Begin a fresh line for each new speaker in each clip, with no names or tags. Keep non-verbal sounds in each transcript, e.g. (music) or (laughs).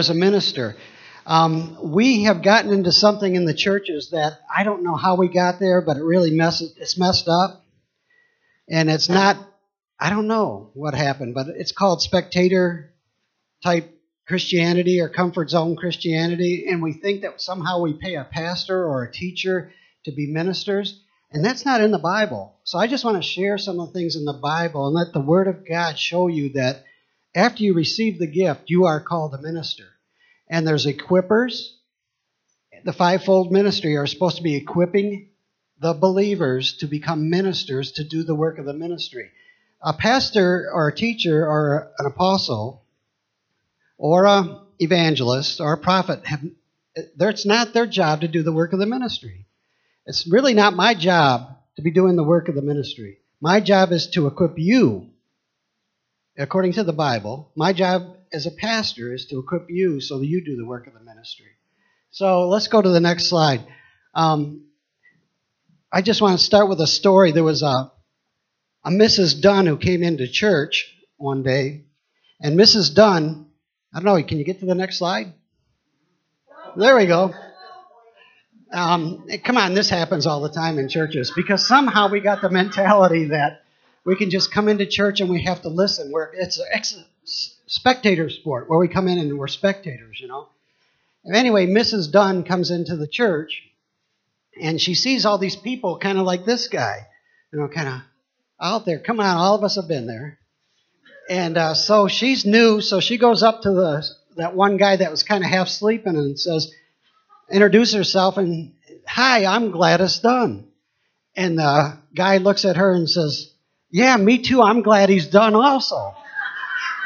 as a minister. Um, we have gotten into something in the churches that I don't know how we got there, but it really messes, it's messed up. And it's not, I don't know what happened, but it's called spectator type Christianity or comfort zone Christianity. And we think that somehow we pay a pastor or a teacher to be ministers. And that's not in the Bible. So I just want to share some of the things in the Bible and let the Word of God show you that after you receive the gift, you are called a minister. And there's equippers. The fivefold ministry are supposed to be equipping the believers to become ministers to do the work of the ministry. A pastor or a teacher or an apostle or a evangelist or a prophet have, it's not their job to do the work of the ministry. It's really not my job to be doing the work of the ministry. My job is to equip you, according to the Bible. My job as a pastor is to equip you so that you do the work of the ministry. So let's go to the next slide. Um, I just want to start with a story. There was a, a Mrs. Dunn who came into church one day, and Mrs. Dunn, I don't know, can you get to the next slide? There we go. Um, come on, this happens all the time in churches because somehow we got the mentality that we can just come into church and we have to listen. Where it's a spectator sport where we come in and we're spectators, you know. Anyway, Mrs. Dunn comes into the church and she sees all these people kind of like this guy, you know, kind of out there. Come on, all of us have been there. And uh, so she's new, so she goes up to the that one guy that was kind of half sleeping and says, introduce herself and, hi, I'm Gladys Dunn. And the guy looks at her and says, yeah, me too. I'm glad he's done also.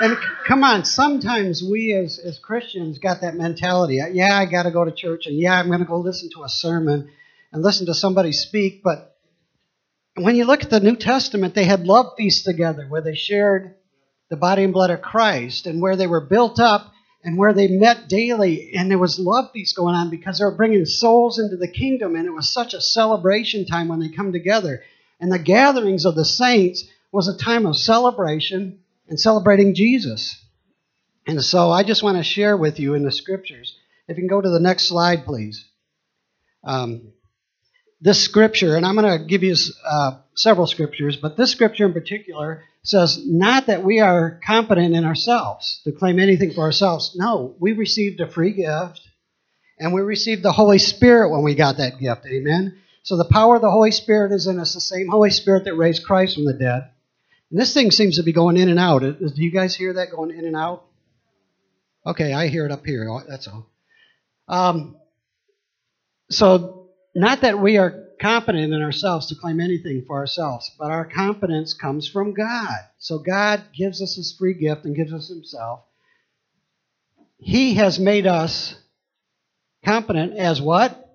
And come on, sometimes we as, as Christians got that mentality. Uh, yeah, I got to go to church, and yeah, I'm going to go listen to a sermon and listen to somebody speak. But when you look at the New Testament, they had love feasts together where they shared the body and blood of Christ and where they were built up and where they met daily, and there was love feasts going on because they were bringing souls into the kingdom, and it was such a celebration time when they come together. And the gatherings of the saints was a time of celebration and celebrating Jesus. And so I just want to share with you in the scriptures. If you can go to the next slide, please. Um, this scripture, and I'm going to give you uh, several scriptures, but this scripture in particular says not that we are competent in ourselves to claim anything for ourselves. No, we received a free gift, and we received the Holy Spirit when we got that gift. Amen. So the power of the Holy Spirit is in us, the same Holy Spirit that raised Christ from the dead. And this thing seems to be going in and out. Do you guys hear that going in and out? Okay, I hear it up here. That's all. Um, so not that we are competent in ourselves to claim anything for ourselves, but our competence comes from God. So God gives us His free gift and gives us Himself. He has made us competent as what?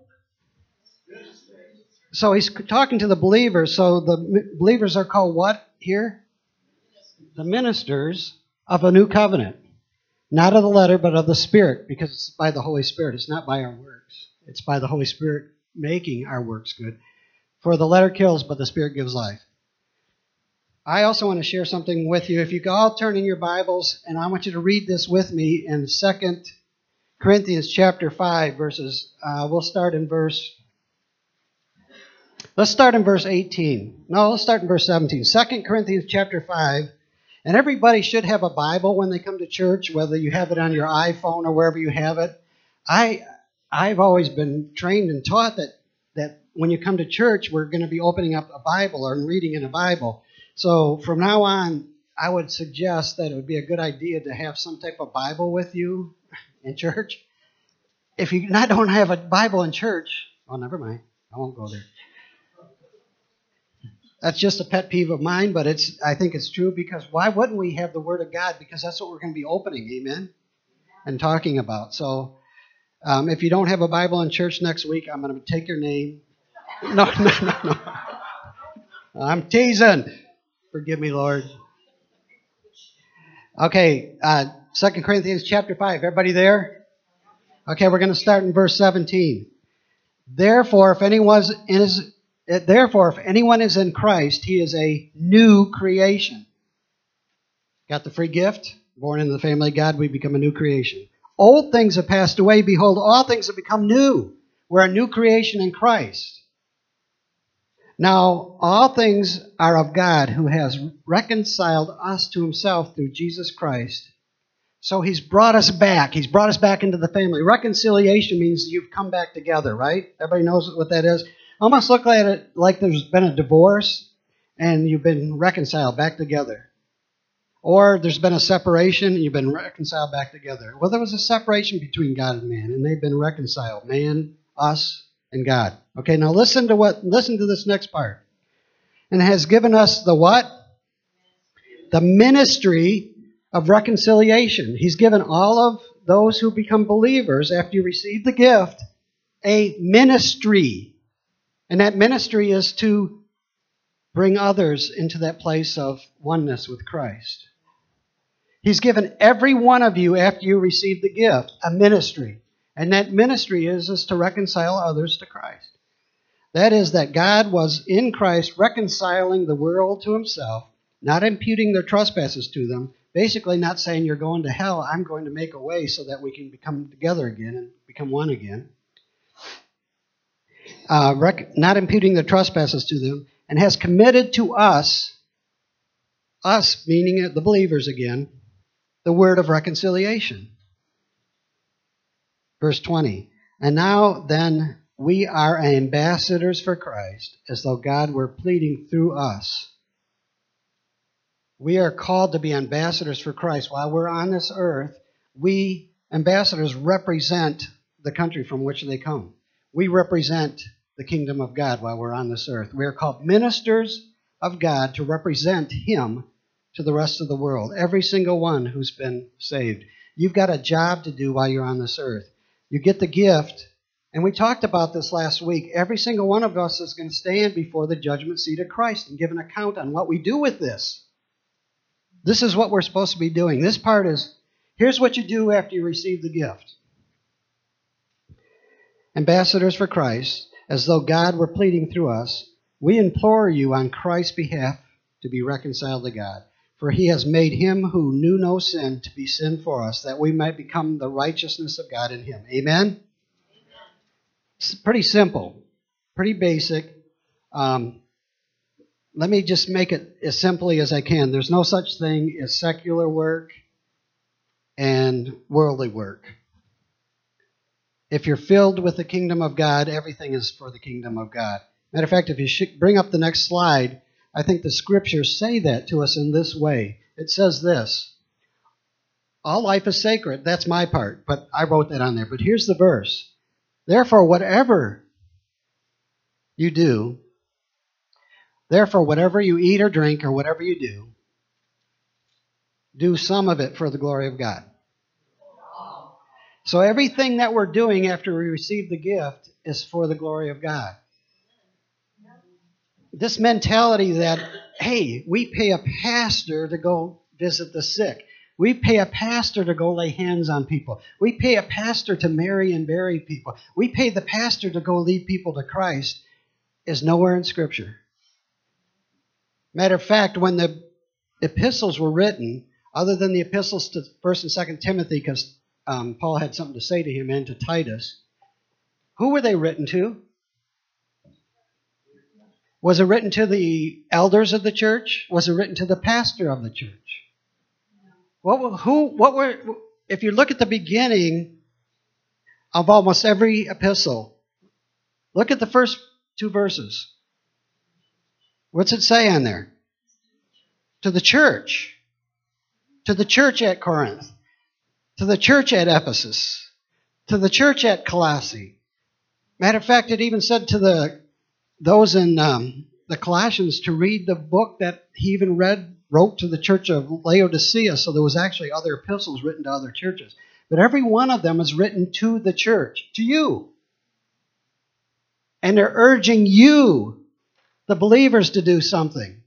So he's talking to the believers. So the believers are called what here? The ministers of a new covenant. Not of the letter, but of the Spirit, because it's by the Holy Spirit. It's not by our works. It's by the Holy Spirit making our works good. For the letter kills, but the Spirit gives life. I also want to share something with you. If you all turn in your Bibles, and I want you to read this with me in 2 Corinthians chapter 5, verses, uh, we'll start in verse, let's start in verse 18. No, let's start in verse 17. 2 Corinthians chapter 5, and everybody should have a Bible when they come to church, whether you have it on your iPhone or wherever you have it. I, I've always been trained and taught that that when you come to church, we're going to be opening up a Bible or reading in a Bible. So from now on, I would suggest that it would be a good idea to have some type of Bible with you in church. If you not don't have a Bible in church, oh, never mind. I won't go there. That's just a pet peeve of mine, but it's I think it's true because why wouldn't we have the Word of God? Because that's what we're going to be opening, amen, and talking about. So um, if you don't have a Bible in church next week, I'm going to take your name. (laughs) No, no, no, no. I'm teasing. Forgive me, Lord. Okay, uh, 2 Corinthians chapter 5. Everybody there? Okay, we're going to start in verse 17. Therefore, if anyone is therefore if anyone is in Christ, he is a new creation. Got the free gift? Born into the family of God, we become a new creation. Old things have passed away. Behold, all things have become new. We're a new creation in Christ. Now, all things are of God who has reconciled us to himself through Jesus Christ. So he's brought us back. He's brought us back into the family. Reconciliation means you've come back together, right? Everybody knows what that is. Almost look at it like there's been a divorce and you've been reconciled back together. Or there's been a separation and you've been reconciled back together. Well, there was a separation between God and man, and they've been reconciled. Man, us, and God. Okay, now listen to what listen to this next part. And has given us the what? The ministry of reconciliation. He's given all of those who become believers after you receive the gift a ministry. And that ministry is to bring others into that place of oneness with Christ. He's given every one of you, after you receive the gift, a ministry. And that ministry is, is to reconcile others to Christ. That is, that God was in Christ reconciling the world to himself, not imputing their trespasses to them, basically not saying you're going to hell, I'm going to make a way so that we can become together again and become one again. Uh, rec- not imputing the trespasses to them, and has committed to us, us meaning the believers again, the word of reconciliation. Verse 20. And now then, we are ambassadors for Christ, as though God were pleading through us. We are called to be ambassadors for Christ. While we're on this earth, we, ambassadors, represent the country from which they come. We represent the kingdom of God while we're on this earth. We are called ministers of God to represent Him to the rest of the world. Every single one who's been saved. You've got a job to do while you're on this earth. You get the gift. And we talked about this last week. Every single one of us is going to stand before the judgment seat of Christ and give an account on what we do with this. This is what we're supposed to be doing. This part is here's what you do after you receive the gift. Ambassadors for Christ, as though God were pleading through us, we implore you on Christ's behalf to be reconciled to God. For he has made him who knew no sin to be sin for us, that we might become the righteousness of God in him. Amen? It's pretty simple, pretty basic. Um, let me just make it as simply as I can. There's no such thing as secular work and worldly work. If you're filled with the kingdom of God, everything is for the kingdom of God. Matter of fact, if you bring up the next slide, I think the scriptures say that to us in this way. It says this All life is sacred. That's my part, but I wrote that on there. But here's the verse Therefore, whatever you do, therefore, whatever you eat or drink or whatever you do, do some of it for the glory of God. So everything that we're doing after we receive the gift is for the glory of God this mentality that, hey, we pay a pastor to go visit the sick. We pay a pastor to go lay hands on people. We pay a pastor to marry and bury people. We pay the pastor to go lead people to Christ is nowhere in Scripture. Matter of fact, when the epistles were written, other than the epistles to 1st and 2nd Timothy, because um, Paul had something to say to him, and to Titus, who were they written to? Was it written to the elders of the church? Was it written to the pastor of the church? What, who, what were, if you look at the beginning of almost every epistle, look at the first two verses. What's it say on there? To the church. To the church at Corinth. To the church at Ephesus. To the church at Colossae. Matter of fact, it even said to the those in um, the Colossians to read the book that he even read, wrote to the church of Laodicea. So there was actually other epistles written to other churches. But every one of them is written to the church, to you. And they're urging you, the believers, to do something.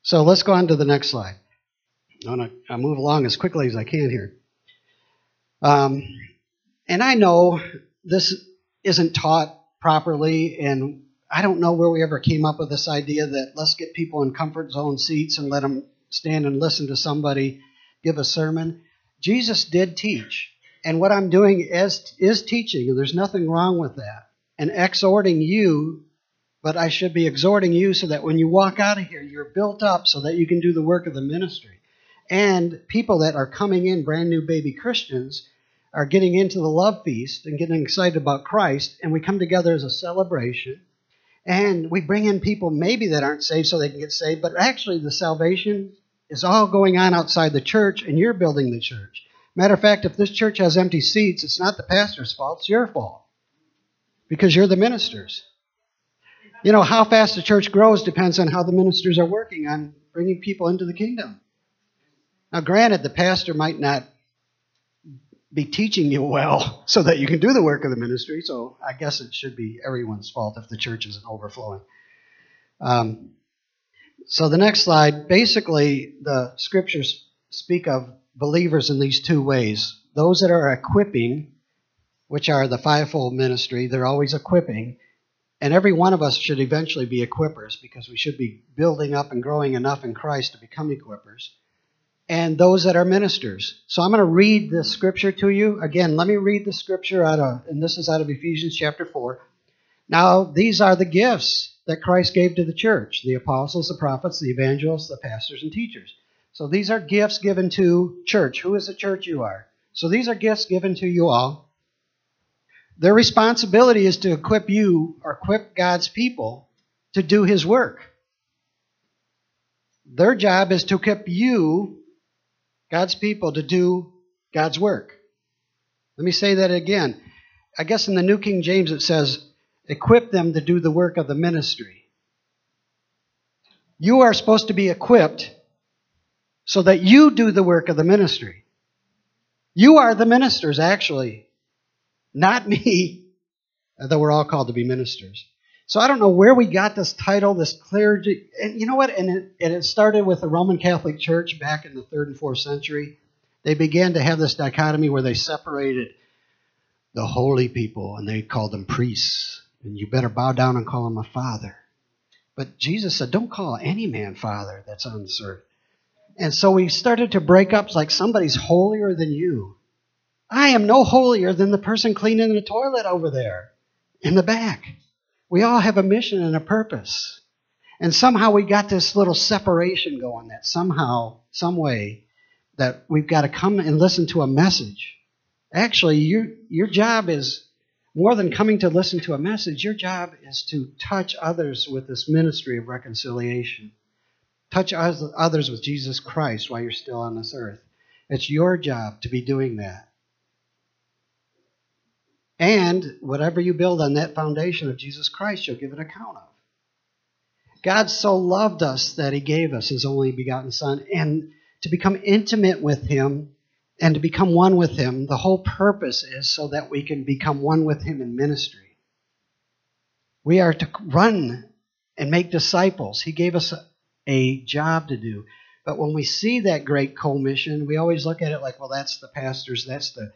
So let's go on to the next slide. I want to move along as quickly as I can here. Um, and I know this isn't taught properly. And I don't know where we ever came up with this idea that let's get people in comfort zone seats and let them stand and listen to somebody give a sermon. Jesus did teach. And what I'm doing is, is teaching, and there's nothing wrong with that. And exhorting you, but I should be exhorting you so that when you walk out of here, you're built up so that you can do the work of the ministry. And people that are coming in, brand new baby Christians, are getting into the love feast and getting excited about Christ, and we come together as a celebration. And we bring in people maybe that aren't saved so they can get saved, but actually the salvation is all going on outside the church, and you're building the church. Matter of fact, if this church has empty seats, it's not the pastor's fault, it's your fault. Because you're the ministers. You know, how fast the church grows depends on how the ministers are working on bringing people into the kingdom. Now, granted, the pastor might not be teaching you well (laughs) so that you can do the work of the ministry, so I guess it should be everyone's fault if the church isn't overflowing. Um, so, the next slide basically, the scriptures speak of believers in these two ways. Those that are equipping, which are the fivefold ministry, they're always equipping. And every one of us should eventually be equippers because we should be building up and growing enough in Christ to become equippers. And those that are ministers. So I'm going to read this scripture to you. Again, let me read the scripture out of, and this is out of Ephesians chapter 4. Now, these are the gifts that Christ gave to the church the apostles, the prophets, the evangelists, the pastors, and teachers. So these are gifts given to church. Who is the church you are? So these are gifts given to you all. Their responsibility is to equip you or equip God's people to do his work. Their job is to equip you, God's people, to do God's work. Let me say that again. I guess in the New King James it says, equip them to do the work of the ministry. You are supposed to be equipped so that you do the work of the ministry. You are the ministers, actually, not me, (laughs) though we're all called to be ministers. So I don't know where we got this title, this clergy. And you know what? And it, and it started with the Roman Catholic Church back in the third and fourth century. They began to have this dichotomy where they separated the holy people and they called them priests. And you better bow down and call them a father. But Jesus said, Don't call any man father that's on this earth. And so we started to break up like somebody's holier than you. I am no holier than the person cleaning the toilet over there in the back. We all have a mission and a purpose. And somehow we got this little separation going that somehow, some way, that we've got to come and listen to a message. Actually, your, your job is more than coming to listen to a message, your job is to touch others with this ministry of reconciliation. Touch others with Jesus Christ while you're still on this earth. It's your job to be doing that. And whatever you build on that foundation of Jesus Christ, you'll give an account of. God so loved us that he gave us his only begotten Son. And to become intimate with him and to become one with him, the whole purpose is so that we can become one with him in ministry. We are to run and make disciples. He gave us a job to do. But when we see that great commission, we always look at it like, well, that's the pastors, that's the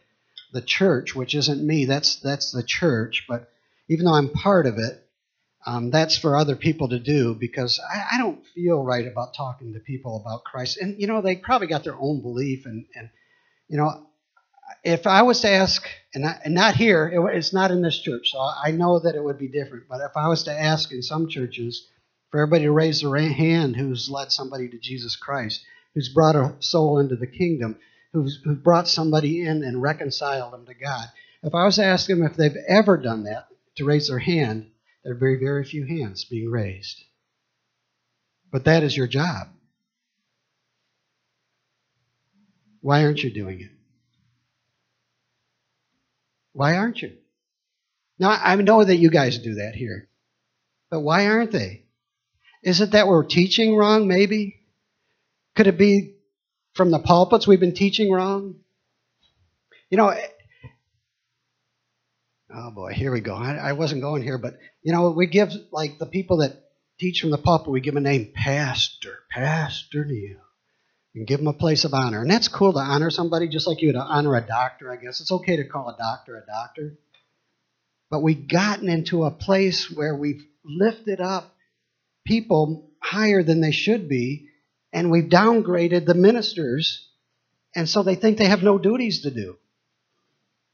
the church, which isn't me. That's that's the church. But even though I'm part of it, um, that's for other people to do because I, I, don't feel right about talking to people about Christ. And you know, they probably got their own belief, and and you know, if I was to ask, and, I, and not here, it, it's not in this church, so I know that it would be different. But if I was to ask in some churches for everybody to raise their hand who's led somebody to Jesus Christ, who's brought a soul into the kingdom, who's, who brought somebody in and reconciled them to God. If I was to ask them if they've ever done that, to raise their hand, there are very, very few hands being raised. But that is your job. Why aren't you doing it? Why aren't you? Now, I know that you guys do that here, but why aren't they? Is it that we're teaching wrong, maybe? Could it be from the pulpits we've been teaching wrong? You know, eh, oh boy, here we go. I, I wasn't going here, but you know, we give like the people that teach from the pulpit, we give a name, Pastor, Pastor Neil, and give them a place of honor. And that's cool to honor somebody, just like you would honor a doctor, I guess. It's okay to call a doctor a doctor. But we've gotten into a place where we've lifted up people higher than they should be and we've downgraded the ministers And so they think they have no duties to do.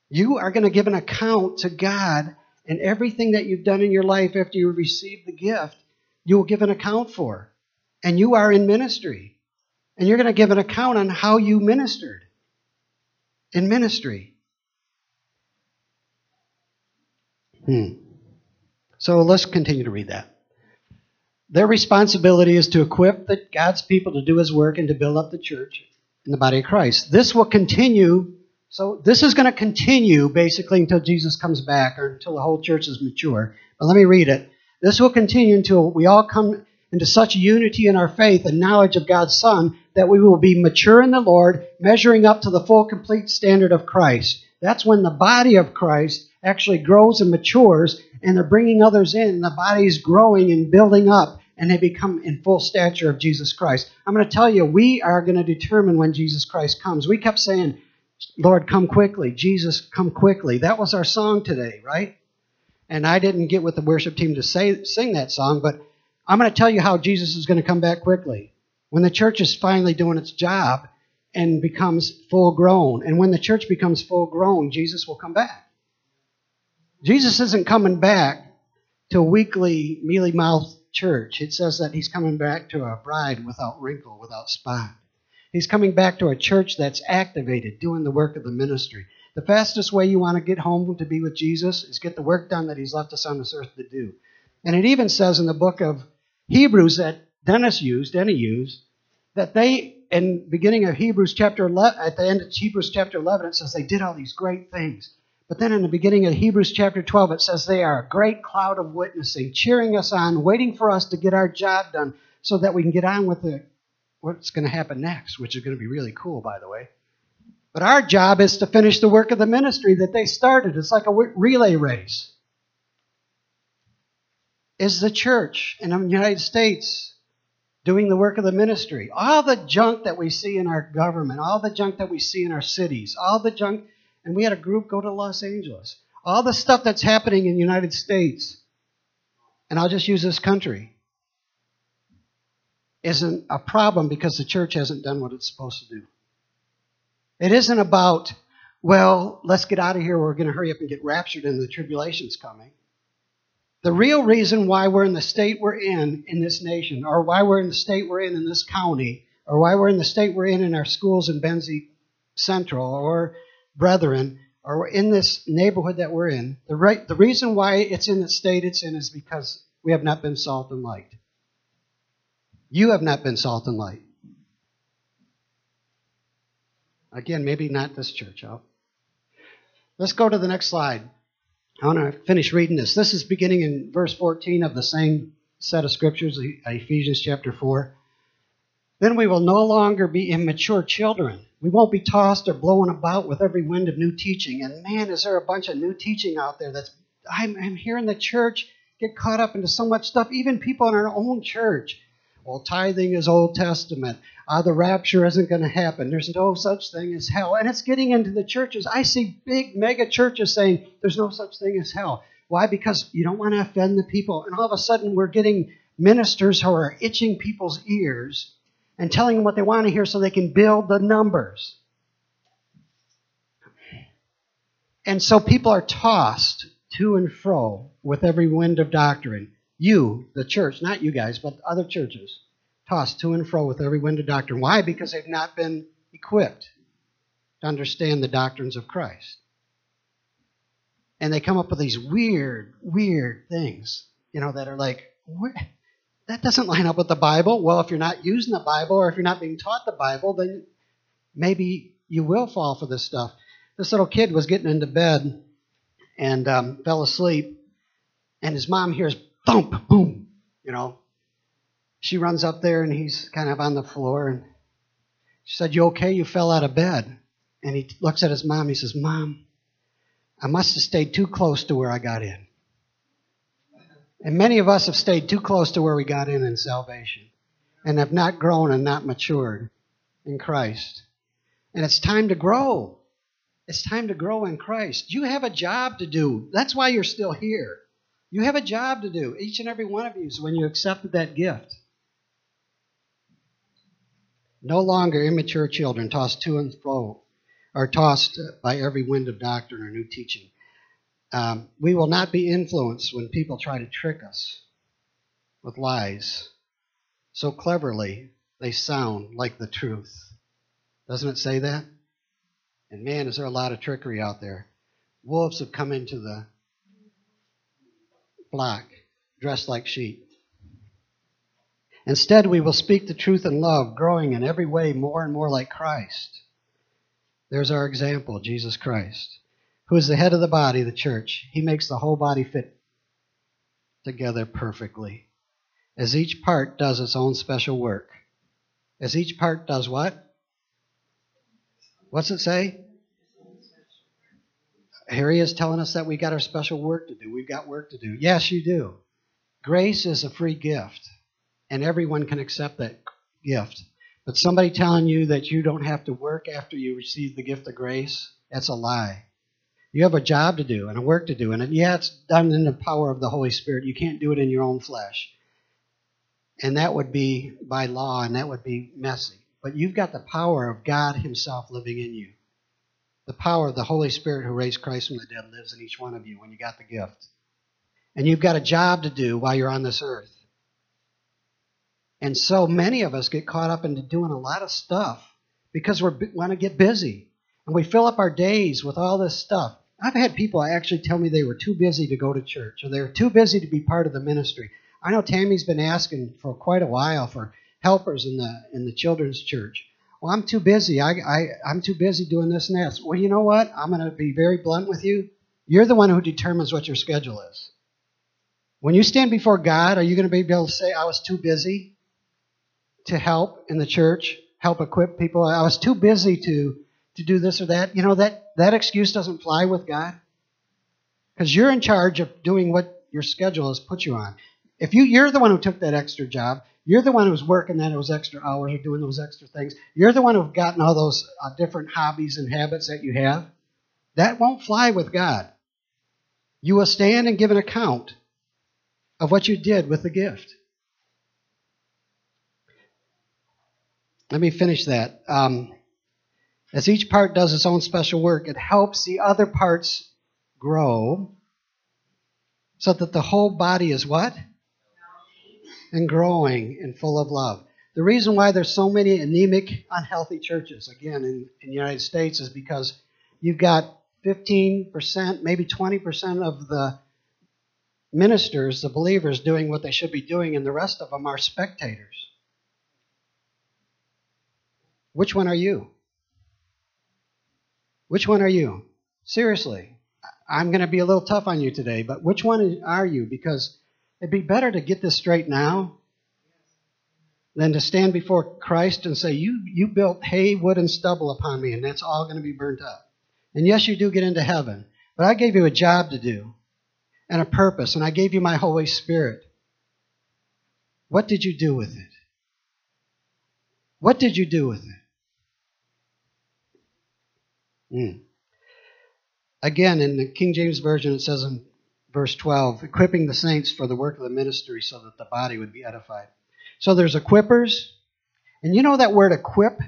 You are going to give an account to God, and everything that you've done in your life after you receive the gift, you will give an account for. And you are in ministry. And you're going to give an account on how you ministered in ministry. Hmm. So let's continue to read that. Their responsibility is to equip the, God's people to do his work and to build up the church in the body of Christ. This will continue. So this is going to continue basically until Jesus comes back or until the whole church is mature. But let me read it. This will continue until we all come into such unity in our faith and knowledge of God's Son that we will be mature in the Lord, measuring up to the full, complete standard of Christ. That's when the body of Christ actually grows and matures, and they're bringing others in. The body is growing and building up, and they become in full stature of Jesus Christ. I'm going to tell you, we are going to determine when Jesus Christ comes. We kept saying, Lord, come quickly. Jesus, come quickly. That was our song today, right? And I didn't get with the worship team to say, sing that song, but I'm going to tell you how Jesus is going to come back quickly. When the church is finally doing its job and becomes full grown, and when the church becomes full grown, Jesus will come back. Jesus isn't coming back to weekly, mealy mouthed church. It says that he's coming back to a bride without wrinkle, without spot. He's coming back to a church that's activated, doing the work of the ministry. The fastest way you want to get home to be with Jesus is get the work done that he's left us on this earth to do. And it even says in the book of Hebrews that Dennis used, he used, that they, in beginning of Hebrews chapter 11, at the end of Hebrews chapter 11, it says they did all these great things. But then in the beginning of Hebrews chapter 12, it says they are a great cloud of witnessing, cheering us on, waiting for us to get our job done so that we can get on with the, what's going to happen next, which is going to be really cool, by the way. But our job is to finish the work of the ministry that they started. It's like a relay race. Is the church in the United States doing the work of the ministry? All the junk that we see in our government, all the junk that we see in our cities, all the junk and we had a group go to Los Angeles. All the stuff that's happening in the United States, and I'll just use this country, isn't a problem because the church hasn't done what it's supposed to do. It isn't about, well, let's get out of here. We're going to hurry up and get raptured and the tribulation's coming. The real reason why we're in the state we're in in this nation, or why we're in the state we're in in this county, or why we're in the state we're in in our schools in Benzie Central, or brethren or in this neighborhood that we're in, the, right, the reason why it's in the state it's in is because we have not been salt and light. You have not been salt and light. Again, maybe not this church. I'll, let's go to the next slide. I want to finish reading this. This is beginning in verse 14 of the same set of scriptures, Ephesians chapter 4. Then we will no longer be immature children we won't be tossed or blown about with every wind of new teaching. And man, is there a bunch of new teaching out there that's I'm, I'm hearing the church get caught up into so much stuff, even people in our own church. Well, tithing is Old Testament. Uh, the rapture isn't going to happen. There's no such thing as hell. And it's getting into the churches. I see big mega churches saying there's no such thing as hell. Why? Because you don't want to offend the people. And all of a sudden, we're getting ministers who are itching people's ears and telling them what they want to hear so they can build the numbers. And so people are tossed to and fro with every wind of doctrine. You, the church, not you guys, but other churches, tossed to and fro with every wind of doctrine. Why? Because they've not been equipped to understand the doctrines of Christ. And they come up with these weird, weird things, you know, that are like, that doesn't line up with the Bible. Well, if you're not using the Bible or if you're not being taught the Bible, then maybe you will fall for this stuff. This little kid was getting into bed and um, fell asleep, and his mom hears thump, boom, you know. She runs up there and he's kind of on the floor and she said, You okay? You fell out of bed. And he looks at his mom. He says, Mom, I must have stayed too close to where I got in. And many of us have stayed too close to where we got in in salvation and have not grown and not matured in Christ. And it's time to grow. It's time to grow in Christ. You have a job to do. That's why you're still here. You have a job to do, each and every one of you, when you accepted that gift. No longer immature children tossed to and fro, or tossed by every wind of doctrine or new teaching. Um, we will not be influenced when people try to trick us with lies so cleverly they sound like the truth. Doesn't it say that? And man, is there a lot of trickery out there. Wolves have come into the flock dressed like sheep. Instead, we will speak the truth in love, growing in every way more and more like Christ. There's our example, Jesus Christ, who is the head of the body, the church. He makes the whole body fit together perfectly, as each part does its own special work. As each part does what? What's it say? Harry is telling us that we got our special work to do. We've got work to do. Yes, you do. Grace is a free gift, and everyone can accept that gift. But somebody telling you that you don't have to work after you receive the gift of grace, that's a lie. You have a job to do and a work to do, and yeah, it's done in the power of the Holy Spirit. You can't do it in your own flesh. And that would be by law, and that would be messy. But you've got the power of God Himself living in you. The power of the Holy Spirit who raised Christ from the dead lives in each one of you when you got the gift. And you've got a job to do while you're on this earth. And so many of us get caught up into doing a lot of stuff because we want to get busy. And we fill up our days with all this stuff. I've had people actually tell me they were too busy to go to church or they were too busy to be part of the ministry. I know Tammy's been asking for quite a while for helpers in the in the children's church. Well, I'm too busy. I, I I'm too busy doing this and that. Well, you know what? I'm going to be very blunt with you. You're the one who determines what your schedule is. When you stand before God, are you going to be able to say, I was too busy to help in the church, help equip people? I was too busy to, to do this or that. You know, that, that excuse doesn't fly with God because you're in charge of doing what your schedule has put you on. If you, you're the one who took that extra job, you're the one who's working that those extra hours or doing those extra things. You're the one who's gotten all those uh, different hobbies and habits that you have. That won't fly with God. You will stand and give an account of what you did with the gift. Let me finish that. Um, as each part does its own special work, it helps the other parts grow so that the whole body is what? And growing and full of love. The reason why there's so many anemic, unhealthy churches, again, in, in the United States, is because you've got 15%, maybe 20% of the ministers, the believers, doing what they should be doing, and the rest of them are spectators. Which one are you? Which one are you? Seriously, I'm going to be a little tough on you today, but which one are you? Because it'd be better to get this straight now than to stand before Christ and say, You, you built hay, wood, and stubble upon me, and that's all going to be burnt up. And yes, you do get into heaven, but I gave you a job to do and a purpose, and I gave you my Holy Spirit. What did you do with it? What did you do with it? Mm. Again, in the King James Version, it says in verse 12, equipping the saints for the work of the ministry so that the body would be edified. So there's equippers. And you know that word equip?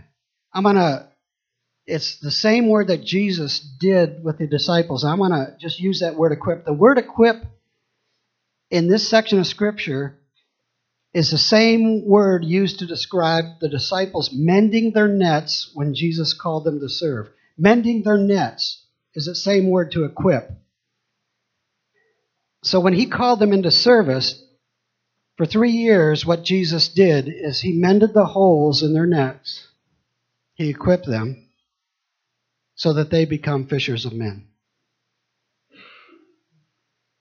I'm going to it's the same word that Jesus did with the disciples. I'm going to just use that word equip. The word equip in this section of Scripture is the same word used to describe the disciples mending their nets when Jesus called them to serve. Mending their nets is the same word to equip. So when he called them into service, for three years, what Jesus did is he mended the holes in their nets, he equipped them so that they become fishers of men.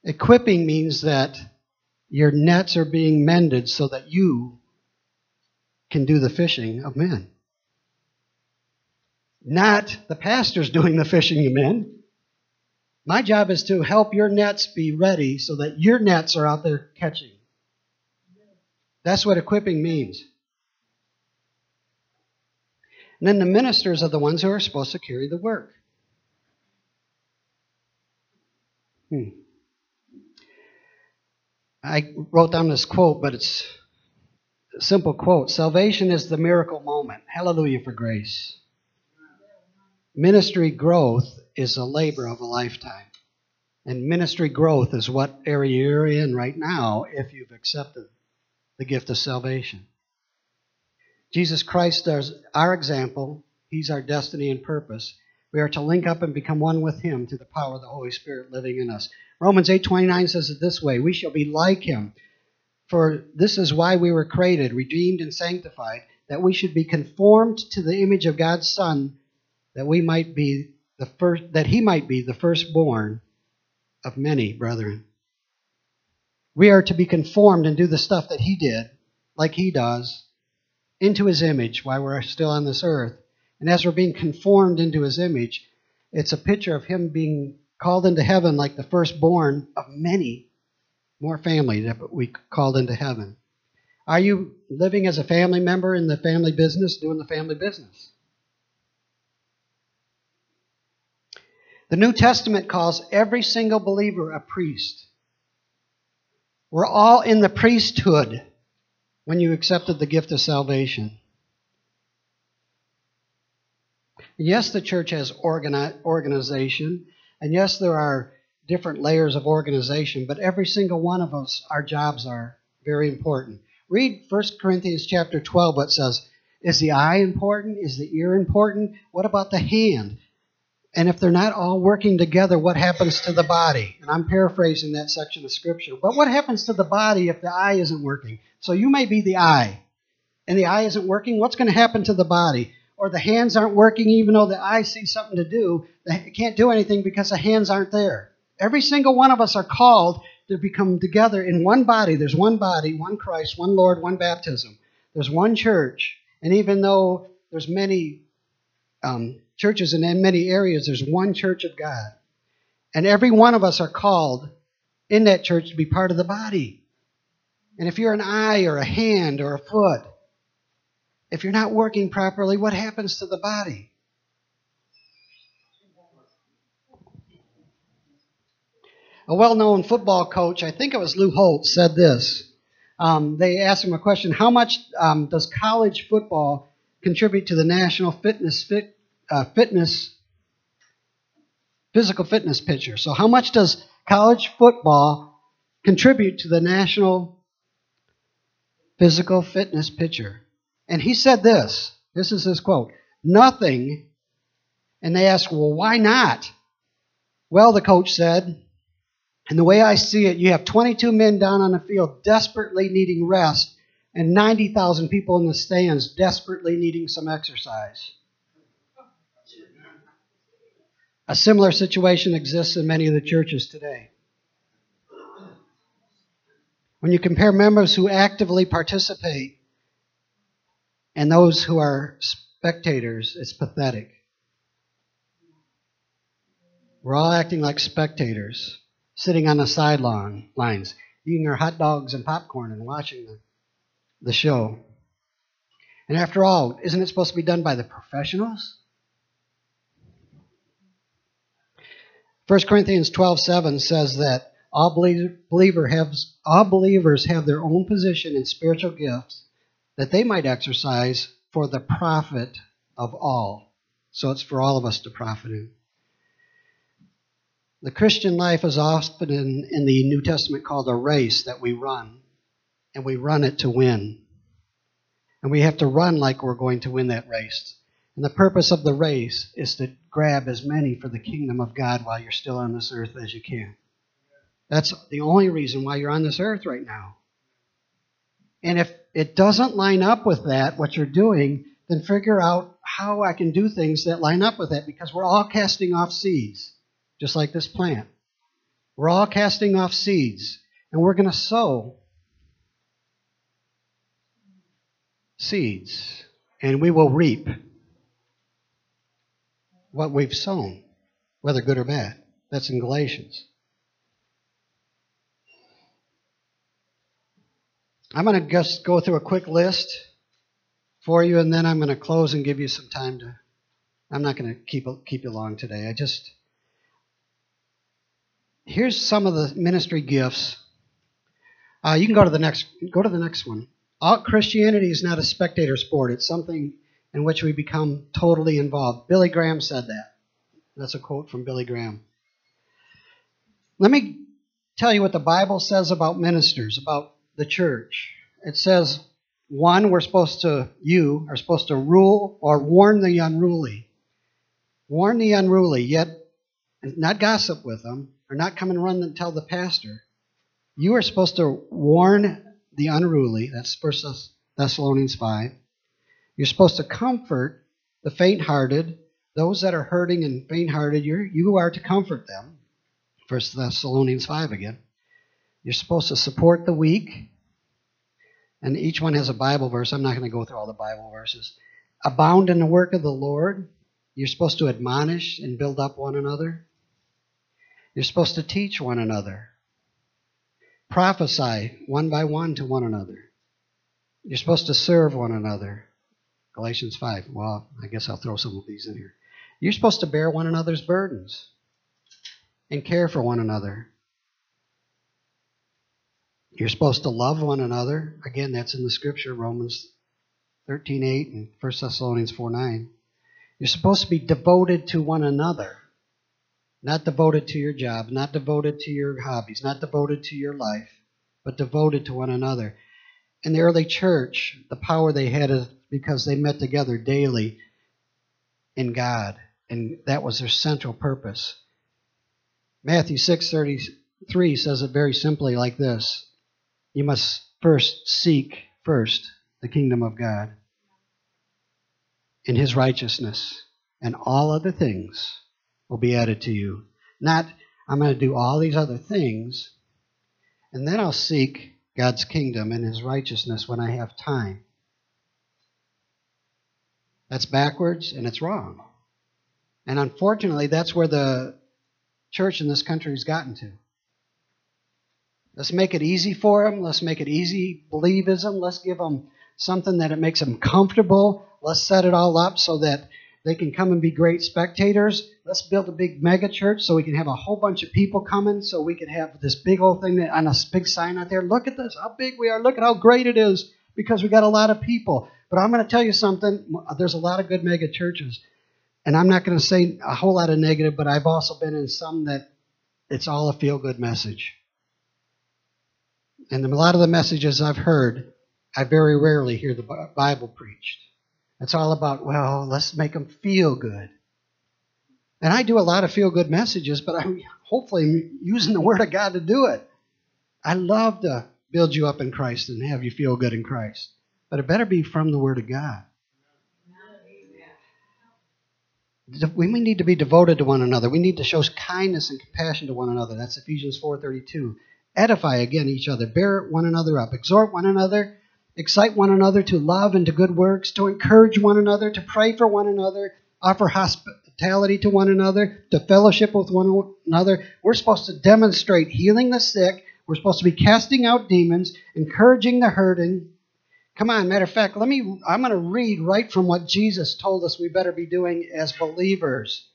Equipping means that your nets are being mended so that you can do the fishing of men. Not the pastor's doing the fishing of men. My job is to help your nets be ready so that your nets are out there catching. That's what equipping means. And then the ministers are the ones who are supposed to carry the work. Hmm. I wrote down this quote, but it's a simple quote Salvation is the miracle moment. Hallelujah for grace. Ministry growth is a labor of a lifetime. And ministry growth is what area you're in right now if you've accepted the gift of salvation. Jesus Christ is our example. He's our destiny and purpose. We are to link up and become one with him through the power of the Holy Spirit living in us. Romans 8:29 says it this way, we shall be like him. For this is why we were created, redeemed and sanctified, that we should be conformed to the image of God's Son, that we might be the first that he might be the firstborn of many brethren. We are to be conformed and do the stuff that he did, like he does, into his image while we're still on this earth. And as we're being conformed into his image, it's a picture of him being called into heaven like the firstborn of many more family that we called into heaven. Are you living as a family member in the family business, doing the family business? The New Testament calls every single believer a priest. We're all in the priesthood when you accepted the gift of salvation. Yes, the church has organi- organization, and yes, there are different layers of organization, but every single one of us, our jobs are very important. Read 1 Corinthians chapter 12, what says, Is the eye important? Is the ear important? What about the hand? And if they're not all working together, what happens to the body? And I'm paraphrasing that section of scripture. But what happens to the body if the eye isn't working? So you may be the eye, and the eye isn't working. What's going to happen to the body? Or the hands aren't working, even though the eye sees something to do. They can't do anything because the hands aren't there. Every single one of us are called to become together in one body. There's one body, one Christ, one Lord, one baptism. There's one church. And even though there's many um, churches and in many areas, there's one church of God. And every one of us are called in that church to be part of the body. And if you're an eye or a hand or a foot, if you're not working properly, what happens to the body? A well known football coach, I think it was Lou Holtz, said this. Um, they asked him a question How much um, does college football contribute to the national fitness fit, uh, fitness physical fitness picture. So how much does college football contribute to the national physical fitness picture? And he said this. This is his quote. Nothing. And they asked, well, why not? Well, the coach said, and the way I see it, you have 22 men down on the field desperately needing rest and 90,000 people in the stands desperately needing some exercise. A similar situation exists in many of the churches today. When you compare members who actively participate and those who are spectators, it's pathetic. We're all acting like spectators, sitting on the sidelines, eating our hot dogs and popcorn and watching the, the show. And after all, isn't it supposed to be done by the professionals? 1 Corinthians 12:7 says that all, believer has, all believers have their own position in spiritual gifts that they might exercise for the profit of all. So it's for all of us to profit in. The Christian life is often in, in the New Testament called a race that we run, and we run it to win. And we have to run like we're going to win that race. And the purpose of the race is to grab as many for the kingdom of God while you're still on this earth as you can. That's the only reason why you're on this earth right now. And if it doesn't line up with that, what you're doing, then figure out how I can do things that line up with that because we're all casting off seeds, just like this plant. We're all casting off seeds, and we're going to sow seeds, and we will reap what we've sown, whether good or bad. That's in Galatians. I'm going to just go through a quick list for you, and then I'm going to close and give you some time to. I'm not going to keep keep you long today. I just here's some of the ministry gifts. Uh, you can go to the next go to the next one. All Christianity is not a spectator sport. It's something in which we become totally involved. Billy Graham said that. That's a quote from Billy Graham. Let me tell you what the Bible says about ministers, about the church. It says, one, we're supposed to, you are supposed to rule or warn the unruly. Warn the unruly, yet not gossip with them, or not come and run and tell the pastor. You are supposed to warn the unruly. That's 1 Thessalonians 5. You're supposed to comfort the faint hearted, those that are hurting and faint hearted. You are to comfort them. 1 Thessalonians 5 again. You're supposed to support the weak. And each one has a Bible verse. I'm not going to go through all the Bible verses. Abound in the work of the Lord. You're supposed to admonish and build up one another. You're supposed to teach one another. Prophesy one by one to one another. You're supposed to serve one another. Galatians 5. Well, I guess I'll throw some of these in here. You're supposed to bear one another's burdens and care for one another. You're supposed to love one another. Again, that's in the scripture, Romans 13 8 and 1 Thessalonians 4 9. You're supposed to be devoted to one another. Not devoted to your job, not devoted to your hobbies, not devoted to your life, but devoted to one another. In the early church, the power they had is because they met together daily in God, and that was their central purpose. Matthew 6:33 says it very simply like this. You must first seek first the kingdom of God and his righteousness, and all other things will be added to you. Not, I'm going to do all these other things, and then I'll seek God's kingdom and his righteousness when I have time. That's backwards and it's wrong. And unfortunately, that's where the church in this country has gotten to. Let's make it easy for them. Let's make it easy believism. Let's give them something that it makes them comfortable. Let's set it all up so that they can come and be great spectators. Let's build a big mega church so we can have a whole bunch of people coming, so we can have this big old thing that, on a big sign out there. Look at this, how big we are. Look at how great it is because we got a lot of people. But I'm going to tell you something. There's a lot of good mega churches, and I'm not going to say a whole lot of negative, but I've also been in some that it's all a feel good message. And a lot of the messages I've heard, I very rarely hear the Bible preached. It's all about, well, let's make them feel good. And I do a lot of feel good messages, but I'm hopefully using the Word of God to do it. I love to build you up in Christ and have you feel good in Christ. But it better be from the Word of God. We need to be devoted to one another. We need to show kindness and compassion to one another. That's Ephesians 4:32. Edify again each other, bear one another up, exhort one another excite one another to love and to good works, to encourage one another, to pray for one another, offer hospitality to one another, to fellowship with one another. We're supposed to demonstrate healing the sick. We're supposed to be casting out demons, encouraging the hurting. Come on, matter of fact, let me I'm going to read right from what Jesus told us we better be doing as believers.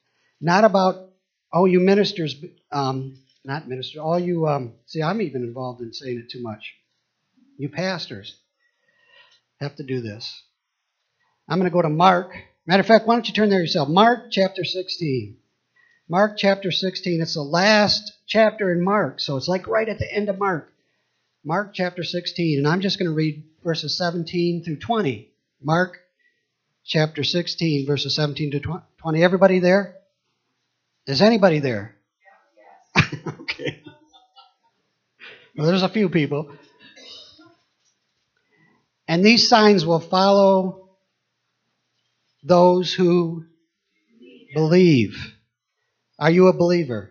Not about oh you ministers um, not ministers, all you um, see I'm even involved in saying it too much. You pastors have to do this. I'm going to go to Mark. Matter of fact, why don't you turn there yourself? Mark chapter 16. Mark chapter 16. It's the last chapter in Mark, so it's like right at the end of Mark. Mark chapter 16, and I'm just going to read verses 17 through 20. Mark chapter 16, verses 17 to 20. Everybody there? Is anybody there? (laughs) okay. Well, there's a few people. And these signs will follow those who believe. Are you a believer?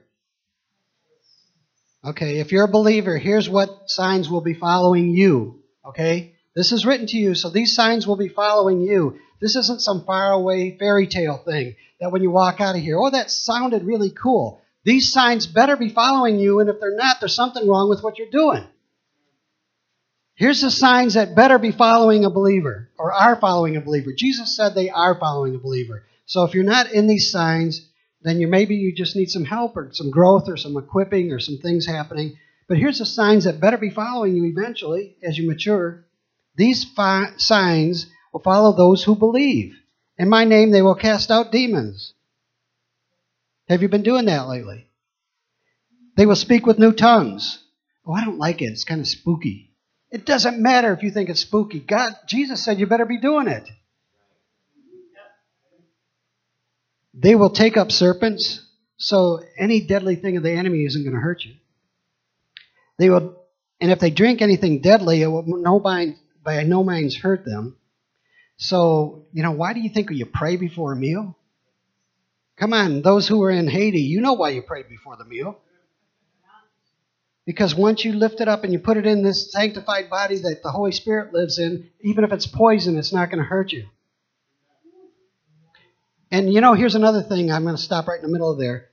Okay, if you're a believer, here's what signs will be following you. Okay? This is written to you, so these signs will be following you. This isn't some faraway fairy tale thing that when you walk out of here, oh, that sounded really cool. These signs better be following you, and if they're not, there's something wrong with what you're doing. Here's the signs that better be following a believer or are following a believer. Jesus said they are following a believer. So if you're not in these signs, then you maybe you just need some help or some growth or some equipping or some things happening. But here's the signs that better be following you eventually as you mature. These fi- signs will follow those who believe. In my name, they will cast out demons. Have you been doing that lately? They will speak with new tongues. Oh, I don't like it. It's kind of spooky. It doesn't matter if you think it's spooky. God, Jesus said you better be doing it. They will take up serpents, so any deadly thing of the enemy isn't going to hurt you. They will, and if they drink anything deadly, it will no by, by no means hurt them. So, you know, why do you think you pray before a meal? Come on, those who are in Haiti, you know why you prayed before the meal. Because once you lift it up and you put it in this sanctified body that the Holy Spirit lives in, even if it's poison, it's not going to hurt you. And you know, here's another thing. I'm going to stop right in the middle of there.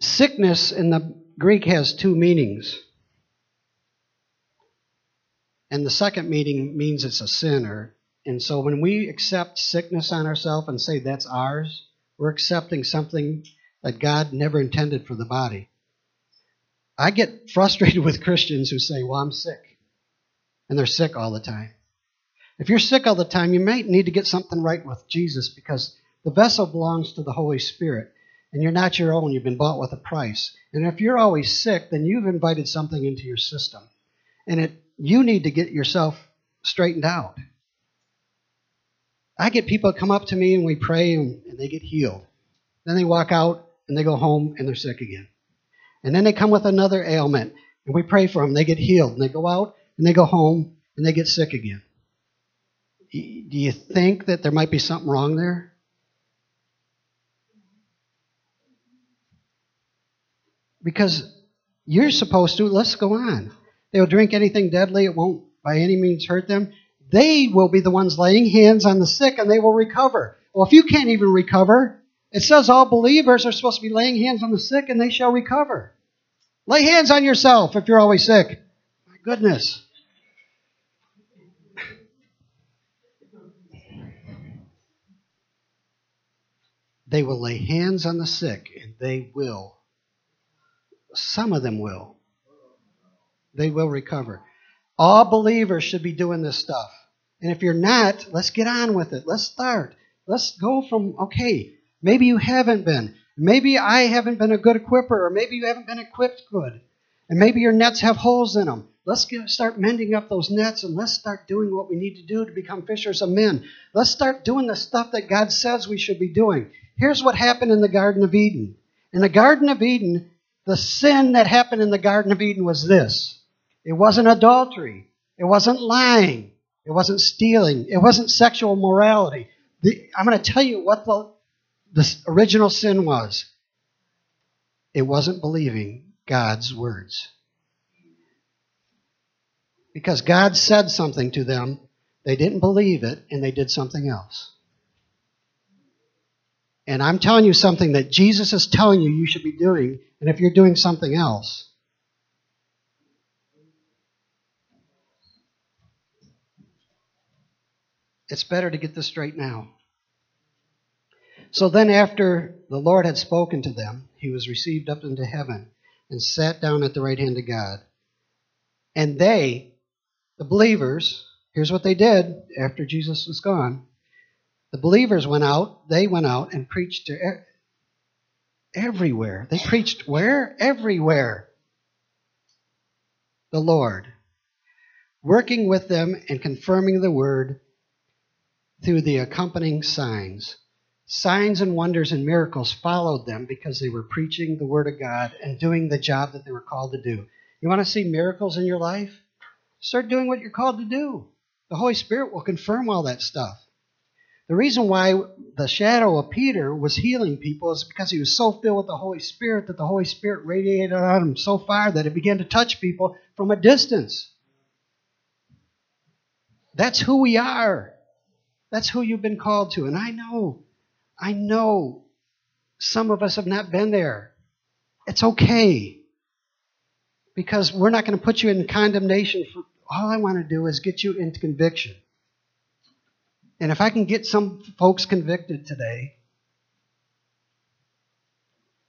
Sickness in the Greek has two meanings. And the second meaning means it's a sin. Or, and so when we accept sickness on ourselves and say that's ours, we're accepting something that God never intended for the body. I get frustrated (laughs) with Christians who say, Well, I'm sick. And they're sick all the time. If you're sick all the time, you might need to get something right with Jesus because the vessel belongs to the Holy Spirit and you're not your own. You've been bought with a price. And if you're always sick, then you've invited something into your system. And it, you need to get yourself straightened out. I get people come up to me and we pray and, and they get healed. Then they walk out and they go home and they're sick again. And then they come with another ailment and we pray for them. They get healed and they go out and they go home and they get sick again. Do you think that there might be something wrong there? Because you're supposed to, let's go on. They'll drink anything deadly, it won't by any means hurt them. They will be the ones laying hands on the sick and they will recover. Well, if you can't even recover, it says all believers are supposed to be laying hands on the sick and they shall recover. Lay hands on yourself if you're always sick. My goodness. They will lay hands on the sick and they will. Some of them will. They will recover. All believers should be doing this stuff. And if you're not, let's get on with it. Let's start. Let's go from, okay, maybe you haven't been. Maybe I haven't been a good equipper, or maybe you haven't been equipped good. And maybe your nets have holes in them. Let's get, start mending up those nets and let's start doing what we need to do to become fishers of men. Let's start doing the stuff that God says we should be doing. Here's what happened in the Garden of Eden. In the Garden of Eden, the sin that happened in the Garden of Eden was this it wasn't adultery, it wasn't lying, it wasn't stealing, it wasn't sexual morality. The, I'm going to tell you what the, the original sin was it wasn't believing God's words. Because God said something to them, they didn't believe it, and they did something else. And I'm telling you something that Jesus is telling you you should be doing, and if you're doing something else, it's better to get this straight now. So then, after the Lord had spoken to them, he was received up into heaven and sat down at the right hand of God. And they, the believers, here's what they did after Jesus was gone the believers went out, they went out and preached to everywhere. They preached where? Everywhere. The Lord. Working with them and confirming the word through the accompanying signs. Signs and wonders and miracles followed them because they were preaching the word of God and doing the job that they were called to do. You want to see miracles in your life? Start doing what you're called to do. The Holy Spirit will confirm all that stuff. The reason why the shadow of Peter was healing people is because he was so filled with the Holy Spirit that the Holy Spirit radiated on him so far that it began to touch people from a distance. That's who we are. That's who you've been called to. And I know, I know some of us have not been there. It's okay. Because we're not going to put you in condemnation. For, all I want to do is get you into conviction. And if I can get some folks convicted today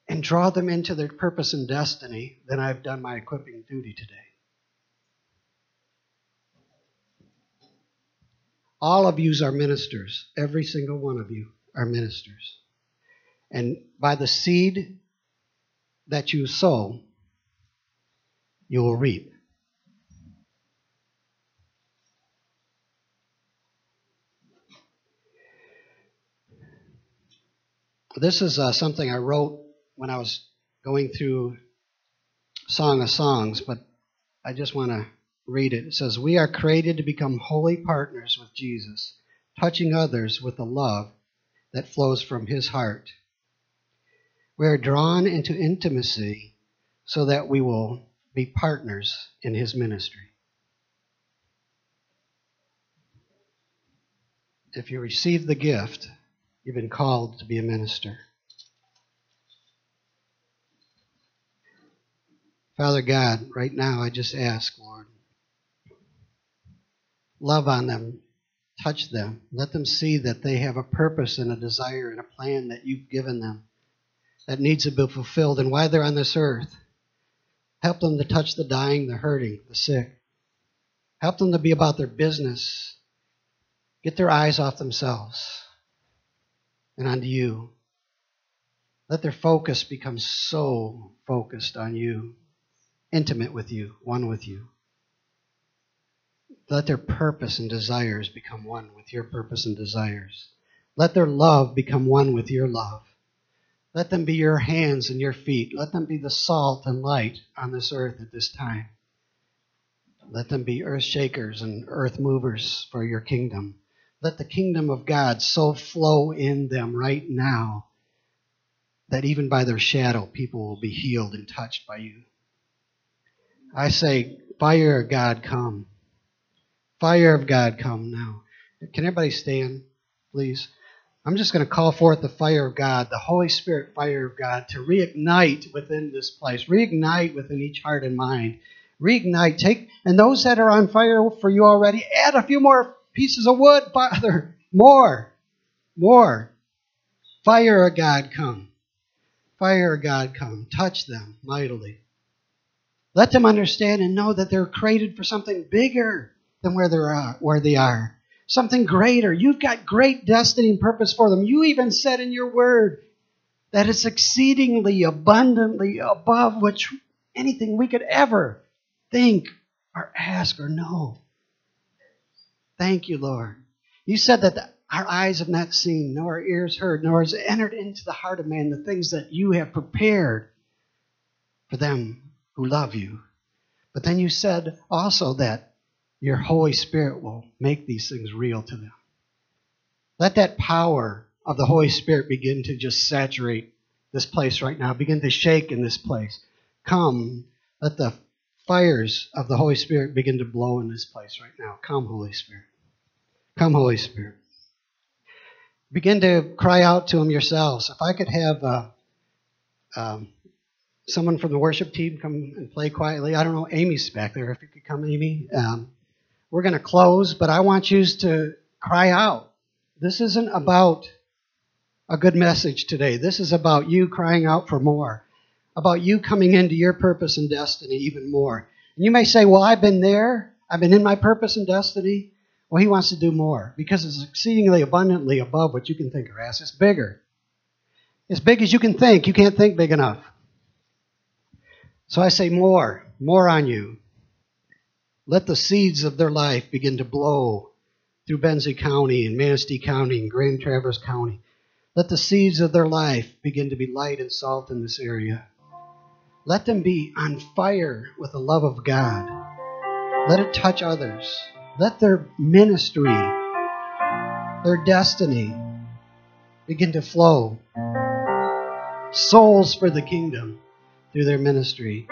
and draw them into their purpose and destiny, then I've done my equipping duty today. All of yous are ministers. Every single one of you are ministers. And by the seed that you sow, you will reap. This is uh, something I wrote when I was going through Song of Songs, but I just want to read it. It says, We are created to become holy partners with Jesus, touching others with the love that flows from his heart. We are drawn into intimacy so that we will be partners in his ministry. If you receive the gift, you've been called to be a minister. Father God, right now I just ask, Lord, love on them, touch them, let them see that they have a purpose and a desire and a plan that you've given them that needs to be fulfilled and why they're on this earth. Help them to touch the dying, the hurting, the sick. Help them to be about their business. Get their eyes off themselves and onto you. Let their focus become so focused on you, intimate with you, one with you. Let their purpose and desires become one with your purpose and desires. Let their love become one with your love. Let them be your hands and your feet. Let them be the salt and light on this earth at this time. Let them be earth shakers and earth movers for your kingdom. Let the kingdom of God so flow in them right now that even by their shadow, people will be healed and touched by you. I say, fire God, come. Fire of God, come now. Can everybody stand, please? I'm just going to call forth the fire of God, the Holy Spirit fire of God, to reignite within this place, reignite within each heart and mind. Reignite. Take and those that are on fire for you already, add a few more pieces of wood, (laughs) Father. More. More. Fire of God come. Fire of God come. Touch them mightily. Let them understand and know that they're created for something bigger than where they are. Where they are something greater. You've got great destiny and purpose for them. You even said in your word that it's exceedingly abundantly above which anything we could ever think or ask or know. Thank you, Lord. You said that the, our eyes have not seen, nor our ears heard, nor has entered into the heart of man the things that you have prepared for them who love you. But then you said also that your Holy Spirit will make these things real to them. Let that power of the Holy Spirit begin to just saturate this place right now, begin to shake in this place. Come, let the fires of the Holy Spirit begin to blow in this place right now. Come, Holy Spirit. Come, Holy Spirit. Begin to cry out to Him yourselves. If I could have uh, um, someone from the worship team come and play quietly. I don't know, Amy's back there. If you could come, Amy. Um, we're going to close, but I want you to cry out. This isn't about a good message today. This is about you crying out for more, about you coming into your purpose and destiny even more. And you may say, Well, I've been there, I've been in my purpose and destiny. Well, He wants to do more because it's exceedingly abundantly above what you can think or ask. It's bigger. As big as you can think. You can't think big enough. So I say, More, more on you. Let the seeds of their life begin to blow through Benzie County and Manistee County and Grand Traverse County. Let the seeds of their life begin to be light and salt in this area. Let them be on fire with the love of God. Let it touch others. Let their ministry, their destiny begin to flow. Souls for the kingdom through their ministry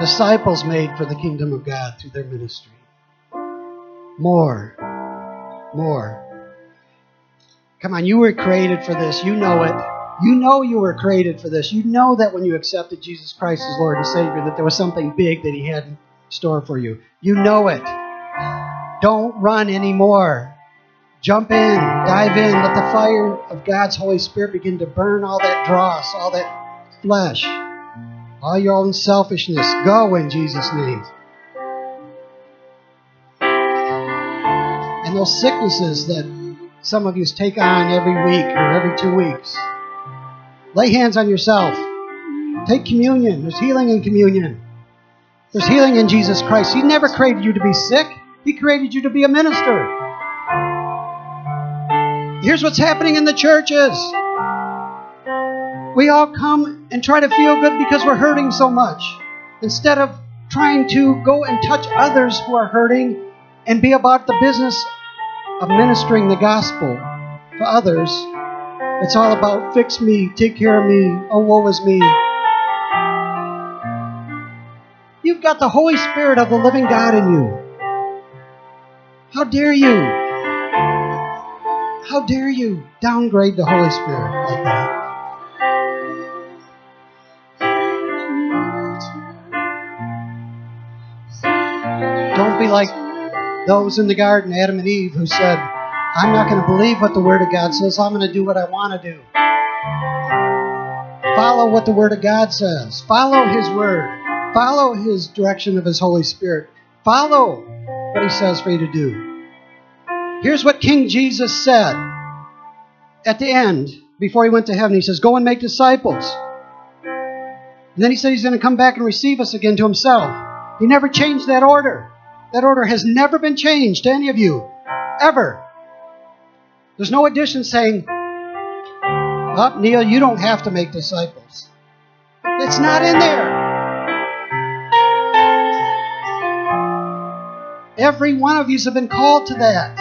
disciples made for the kingdom of God through their ministry. More. More. Come on, you were created for this. You know it. You know you were created for this. You know that when you accepted Jesus Christ as Lord and Savior, that there was something big that He had in store for you. You know it. Don't run anymore. Jump in, dive in, let the fire of God's Holy Spirit begin to burn all that dross, all that flesh all your own selfishness. Go in Jesus' name. And those sicknesses that some of you take on every week or every two weeks. Lay hands on yourself. Take communion. There's healing in communion. There's healing in Jesus Christ. He never created you to be sick, He created you to be a minister. Here's what's happening in the churches. We all come and try to feel good because we're hurting so much. Instead of trying to go and touch others who are hurting and be about the business of ministering the gospel to others, it's all about fix me, take care of me, oh, woe is me. You've got the Holy Spirit of the living God in you. How dare you? How dare you downgrade the Holy Spirit like that? Be like those in the garden, Adam and Eve, who said, I'm not going to believe what the Word of God says. I'm going to do what I want to do. Follow what the Word of God says. Follow His Word. Follow His direction of His Holy Spirit. Follow what He says for you to do. Here's what King Jesus said at the end before He went to heaven. He says, Go and make disciples. And then He said He's going to come back and receive us again to Himself. He never changed that order. That order has never been changed to any of you, ever. There's no addition saying, Up, oh, Neil, you don't have to make disciples. It's not in there. Every one of you have been called to that.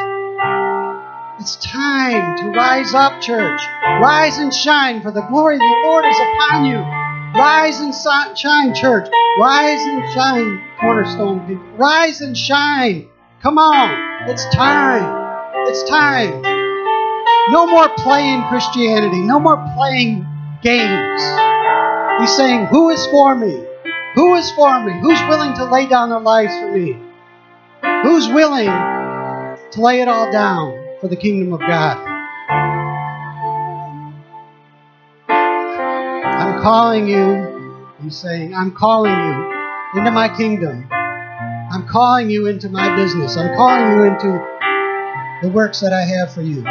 It's time to rise up, church. Rise and shine, for the glory of the Lord is upon you. Rise and shine, church. Rise and shine, cornerstone people. Rise and shine. Come on. It's time. It's time. No more playing Christianity. No more playing games. He's saying, Who is for me? Who is for me? Who's willing to lay down their lives for me? Who's willing to lay it all down for the kingdom of God? Calling you, he's saying, I'm calling you into my kingdom. I'm calling you into my business. I'm calling you into the works that I have for you.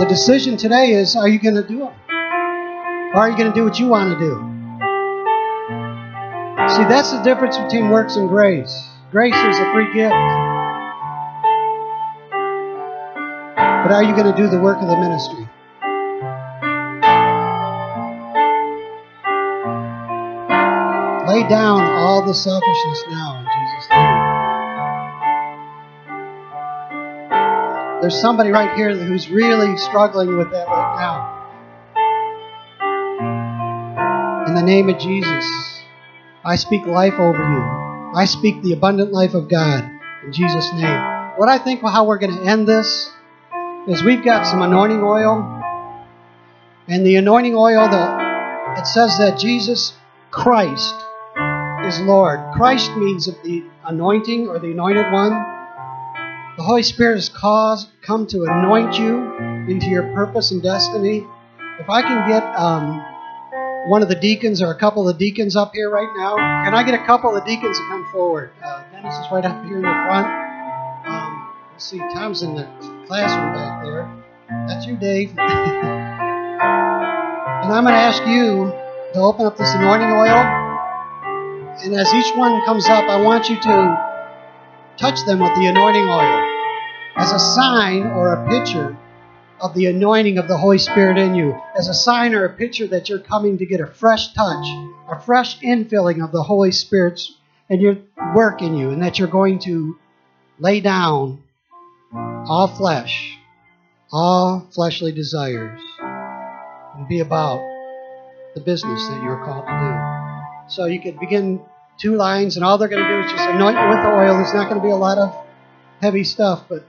The decision today is are you going to do it? Or are you going to do what you want to do? See, that's the difference between works and grace. Grace is a free gift. But are you going to do the work of the ministry? Lay down all the selfishness now in Jesus' name. There's somebody right here who's really struggling with that right now. In the name of Jesus, I speak life over you. I speak the abundant life of God in Jesus' name. What I think how we're going to end this is we've got some anointing oil. And the anointing oil, the, it says that Jesus Christ is Lord. Christ means the anointing or the anointed one. The Holy Spirit has caused, come to anoint you into your purpose and destiny. If I can get um, one of the deacons or a couple of the deacons up here right now, can I get a couple of the deacons to come forward? Uh, Dennis is right up here in the front. Um, let's see, Tom's in the classroom back there. That's you, Dave. (laughs) and I'm going to ask you to open up this anointing oil. And as each one comes up, I want you to touch them with the anointing oil as a sign or a picture of the anointing of the Holy Spirit in you, as a sign or a picture that you're coming to get a fresh touch, a fresh infilling of the Holy Spirit's and your work in you, and that you're going to lay down all flesh, all fleshly desires, and be about the business that you're called to do. So you could begin two lines, and all they're going to do is just anoint you with the oil. There's not going to be a lot of heavy stuff, but